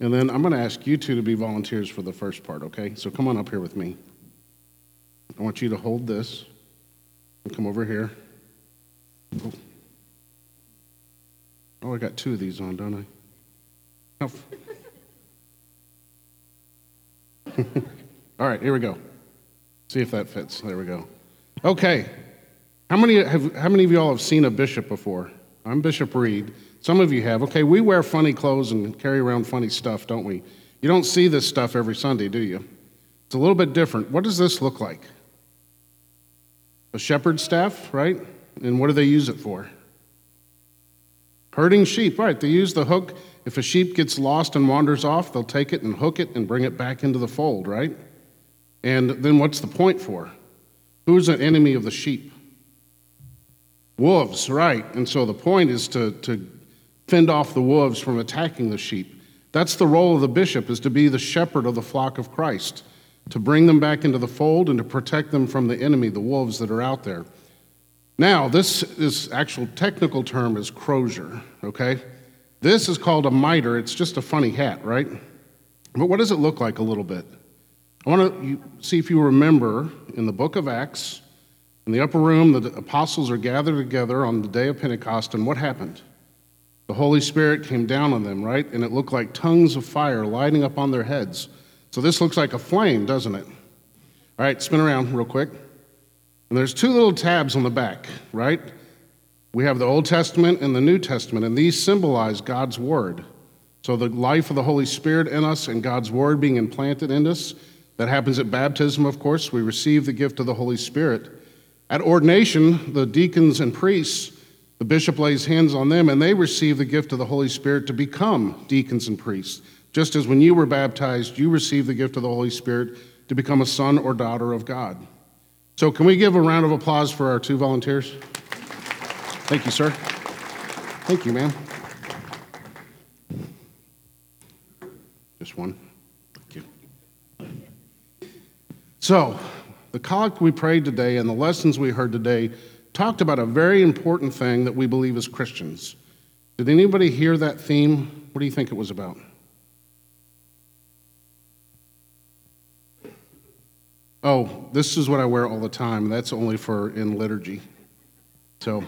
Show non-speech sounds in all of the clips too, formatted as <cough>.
And then I'm going to ask you two to be volunteers for the first part, okay? So come on up here with me. I want you to hold this and come over here. Oh, oh I got two of these on, don't I? Oh. <laughs> All right, here we go. See if that fits. There we go. Okay. How many, have, how many of y'all have seen a bishop before? I'm Bishop Reed. Some of you have. Okay, we wear funny clothes and carry around funny stuff, don't we? You don't see this stuff every Sunday, do you? It's a little bit different. What does this look like? A shepherd's staff, right? And what do they use it for? Herding sheep, right. They use the hook. If a sheep gets lost and wanders off, they'll take it and hook it and bring it back into the fold, right? And then what's the point for? Who's an enemy of the sheep? Wolves, right. And so the point is to, to fend off the wolves from attacking the sheep. That's the role of the bishop, is to be the shepherd of the flock of Christ, to bring them back into the fold and to protect them from the enemy, the wolves that are out there. Now, this is actual technical term is crozier, okay? This is called a mitre. It's just a funny hat, right? But what does it look like a little bit? I want to see if you remember in the book of Acts, in the upper room, the apostles are gathered together on the day of Pentecost, and what happened? The Holy Spirit came down on them, right? And it looked like tongues of fire lighting up on their heads. So this looks like a flame, doesn't it? All right, spin around real quick. And there's two little tabs on the back, right? We have the Old Testament and the New Testament, and these symbolize God's Word. So the life of the Holy Spirit in us and God's Word being implanted in us, that happens at baptism, of course. We receive the gift of the Holy Spirit. At ordination, the deacons and priests, the bishop lays hands on them, and they receive the gift of the Holy Spirit to become deacons and priests. Just as when you were baptized, you received the gift of the Holy Spirit to become a son or daughter of God. So, can we give a round of applause for our two volunteers? Thank you, sir. Thank you, ma'am. Just one. Thank you. So, the collect we prayed today and the lessons we heard today talked about a very important thing that we believe as Christians. Did anybody hear that theme? What do you think it was about? Oh, this is what I wear all the time. That's only for in liturgy. So,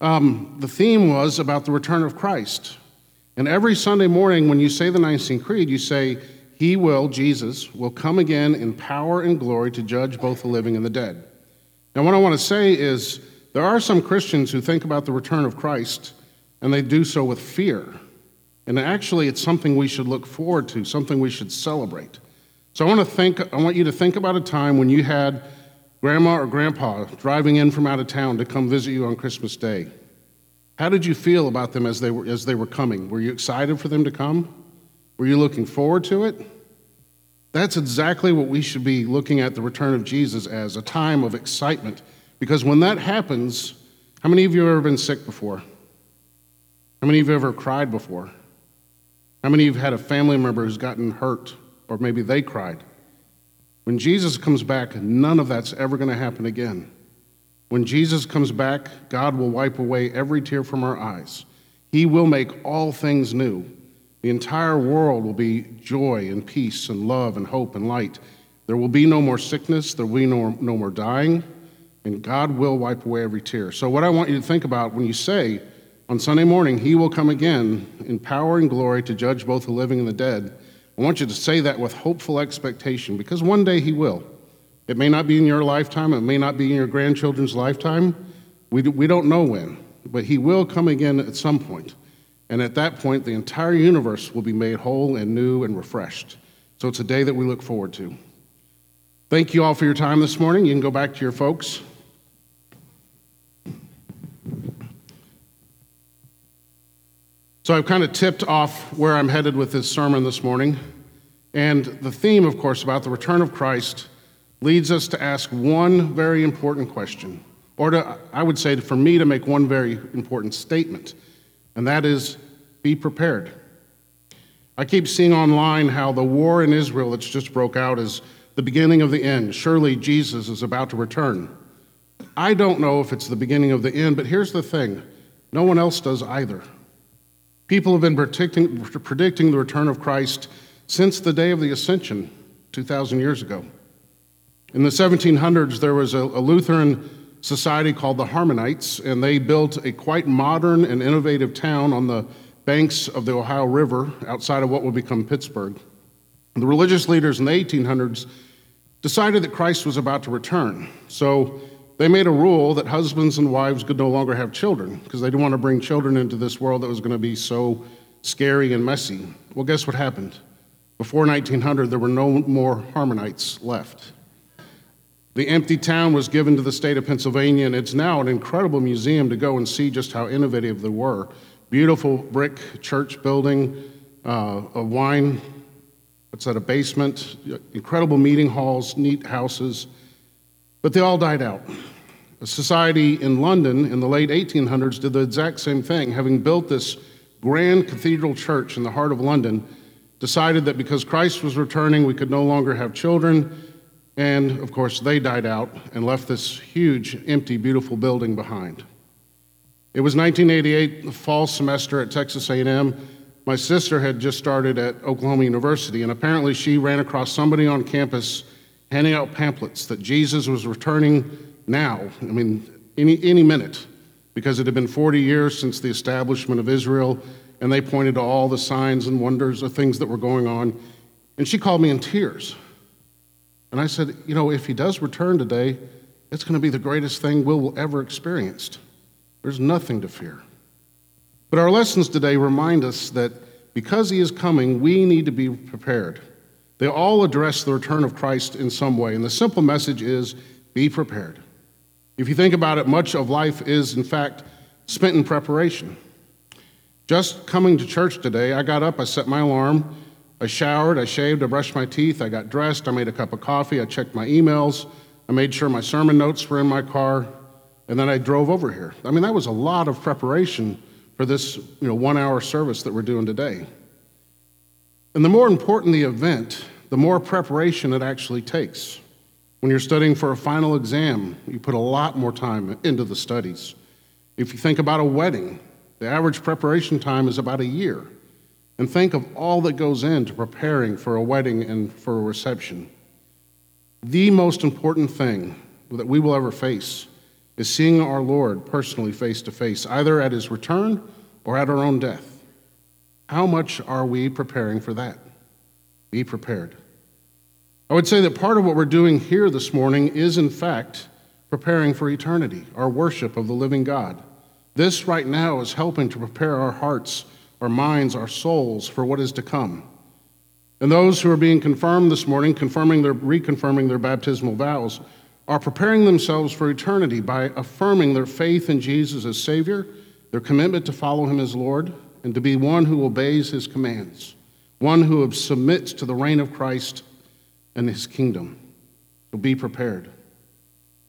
um, the theme was about the return of Christ. And every Sunday morning, when you say the Nicene Creed, you say, He will, Jesus, will come again in power and glory to judge both the living and the dead. Now, what I want to say is, there are some Christians who think about the return of Christ, and they do so with fear. And actually, it's something we should look forward to, something we should celebrate. So I want to think, I want you to think about a time when you had grandma or grandpa driving in from out of town to come visit you on Christmas Day. How did you feel about them as they were, as they were coming? Were you excited for them to come? Were you looking forward to it? That's exactly what we should be looking at the return of Jesus as a time of excitement. Because when that happens, how many of you have ever been sick before? How many of you have ever cried before? How many of you have had a family member who's gotten hurt or maybe they cried. When Jesus comes back, none of that's ever going to happen again. When Jesus comes back, God will wipe away every tear from our eyes. He will make all things new. The entire world will be joy and peace and love and hope and light. There will be no more sickness, there will be no, no more dying, and God will wipe away every tear. So, what I want you to think about when you say on Sunday morning, He will come again in power and glory to judge both the living and the dead I want you to say that with hopeful expectation because one day He will. It may not be in your lifetime, it may not be in your grandchildren's lifetime. We, we don't know when, but He will come again at some point. And at that point, the entire universe will be made whole and new and refreshed. So it's a day that we look forward to. Thank you all for your time this morning. You can go back to your folks. So I've kind of tipped off where I'm headed with this sermon this morning. And the theme, of course, about the return of Christ leads us to ask one very important question, or to, I would say for me to make one very important statement, and that is be prepared. I keep seeing online how the war in Israel that's just broke out is the beginning of the end. Surely Jesus is about to return. I don't know if it's the beginning of the end, but here's the thing no one else does either. People have been predicting, predicting the return of Christ since the day of the ascension, 2,000 years ago. In the 1700s, there was a, a Lutheran society called the Harmonites, and they built a quite modern and innovative town on the banks of the Ohio River outside of what would become Pittsburgh. The religious leaders in the 1800s decided that Christ was about to return. So they made a rule that husbands and wives could no longer have children because they didn't want to bring children into this world that was going to be so scary and messy. Well, guess what happened? Before 1900, there were no more Harmonites left. The empty town was given to the state of Pennsylvania, and it's now an incredible museum to go and see just how innovative they were. Beautiful brick church building, uh, a wine, what's that, a basement, incredible meeting halls, neat houses. But they all died out. A society in London in the late 1800s did the exact same thing, having built this grand cathedral church in the heart of London, decided that because Christ was returning, we could no longer have children. And of course, they died out and left this huge, empty, beautiful building behind. It was 1988, the fall semester at Texas A&M. My sister had just started at Oklahoma University, and apparently she ran across somebody on campus handing out pamphlets that Jesus was returning now, I mean, any, any minute, because it had been 40 years since the establishment of Israel, and they pointed to all the signs and wonders of things that were going on. And she called me in tears. And I said, You know, if he does return today, it's going to be the greatest thing we'll ever experienced. There's nothing to fear. But our lessons today remind us that because he is coming, we need to be prepared. They all address the return of Christ in some way. And the simple message is be prepared. If you think about it, much of life is, in fact, spent in preparation. Just coming to church today, I got up, I set my alarm, I showered, I shaved, I brushed my teeth, I got dressed, I made a cup of coffee, I checked my emails, I made sure my sermon notes were in my car, and then I drove over here. I mean, that was a lot of preparation for this you know, one hour service that we're doing today. And the more important the event, the more preparation it actually takes. When you're studying for a final exam, you put a lot more time into the studies. If you think about a wedding, the average preparation time is about a year. And think of all that goes into preparing for a wedding and for a reception. The most important thing that we will ever face is seeing our Lord personally face to face, either at his return or at our own death. How much are we preparing for that? Be prepared. I would say that part of what we're doing here this morning is, in fact, preparing for eternity, our worship of the living God. This right now is helping to prepare our hearts, our minds, our souls for what is to come. And those who are being confirmed this morning, confirming their, reconfirming their baptismal vows, are preparing themselves for eternity by affirming their faith in Jesus as Savior, their commitment to follow Him as Lord, and to be one who obeys His commands, one who submits to the reign of Christ and his kingdom. So be prepared.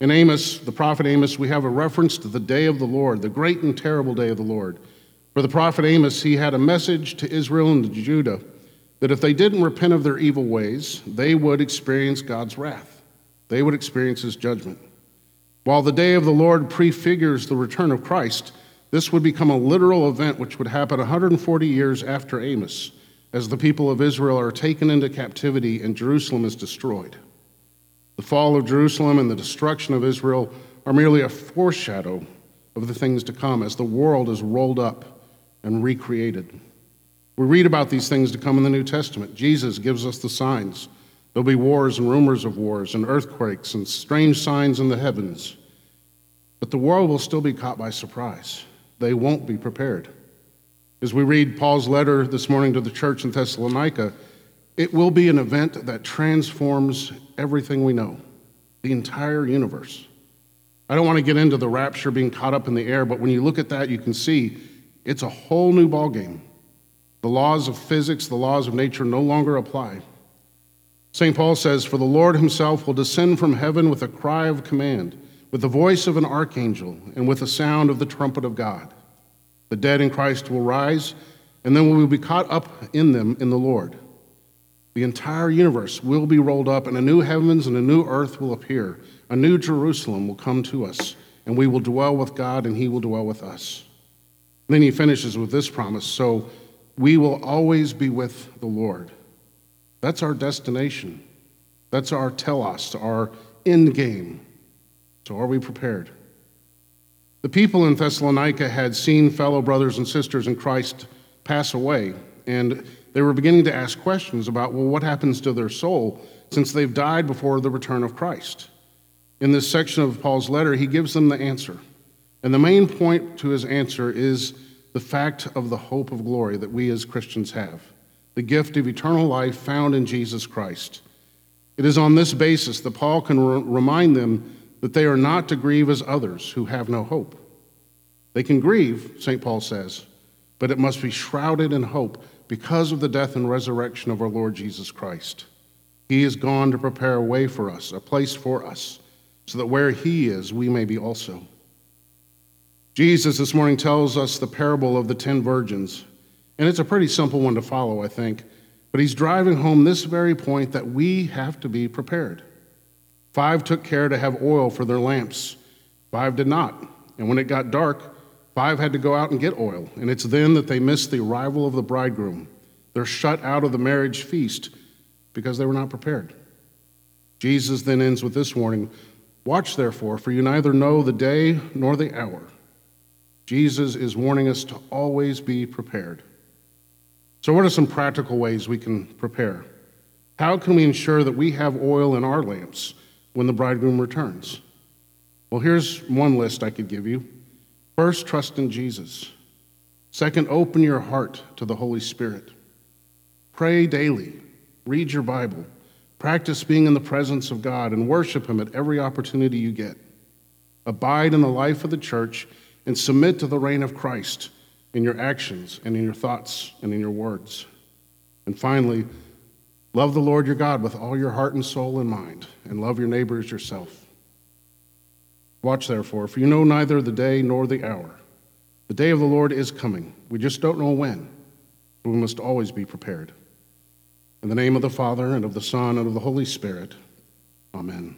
In Amos, the prophet Amos, we have a reference to the day of the Lord, the great and terrible day of the Lord. For the prophet Amos, he had a message to Israel and to Judah that if they didn't repent of their evil ways, they would experience God's wrath. They would experience his judgment. While the day of the Lord prefigures the return of Christ, this would become a literal event which would happen 140 years after Amos as the people of Israel are taken into captivity and Jerusalem is destroyed. The fall of Jerusalem and the destruction of Israel are merely a foreshadow of the things to come as the world is rolled up and recreated. We read about these things to come in the New Testament. Jesus gives us the signs. There'll be wars and rumors of wars and earthquakes and strange signs in the heavens. But the world will still be caught by surprise. They won't be prepared. As we read Paul's letter this morning to the church in Thessalonica, it will be an event that transforms everything we know, the entire universe. I don't want to get into the rapture being caught up in the air, but when you look at that, you can see it's a whole new ballgame. The laws of physics, the laws of nature no longer apply. St. Paul says, For the Lord himself will descend from heaven with a cry of command, with the voice of an archangel, and with the sound of the trumpet of God. The dead in Christ will rise, and then we will be caught up in them in the Lord. The entire universe will be rolled up, and a new heavens and a new earth will appear. A new Jerusalem will come to us, and we will dwell with God, and He will dwell with us. Then he finishes with this promise so we will always be with the Lord. That's our destination. That's our telos, our end game. So are we prepared? The people in Thessalonica had seen fellow brothers and sisters in Christ pass away, and they were beginning to ask questions about, well, what happens to their soul since they've died before the return of Christ? In this section of Paul's letter, he gives them the answer. And the main point to his answer is the fact of the hope of glory that we as Christians have, the gift of eternal life found in Jesus Christ. It is on this basis that Paul can re- remind them that they are not to grieve as others who have no hope. They can grieve, St. Paul says, but it must be shrouded in hope because of the death and resurrection of our Lord Jesus Christ. He is gone to prepare a way for us, a place for us, so that where He is, we may be also. Jesus this morning tells us the parable of the ten virgins, and it's a pretty simple one to follow, I think. But he's driving home this very point that we have to be prepared. Five took care to have oil for their lamps, five did not. And when it got dark, five had to go out and get oil. And it's then that they miss the arrival of the bridegroom. They're shut out of the marriage feast because they were not prepared. Jesus then ends with this warning Watch therefore, for you neither know the day nor the hour. Jesus is warning us to always be prepared. So, what are some practical ways we can prepare? How can we ensure that we have oil in our lamps when the bridegroom returns? Well, here's one list I could give you. First, trust in Jesus. Second, open your heart to the Holy Spirit. Pray daily. Read your Bible. Practice being in the presence of God and worship Him at every opportunity you get. Abide in the life of the church and submit to the reign of Christ in your actions and in your thoughts and in your words. And finally, love the Lord your God with all your heart and soul and mind, and love your neighbor as yourself. Watch therefore, for you know neither the day nor the hour. The day of the Lord is coming. We just don't know when. But we must always be prepared. In the name of the Father, and of the Son, and of the Holy Spirit, amen.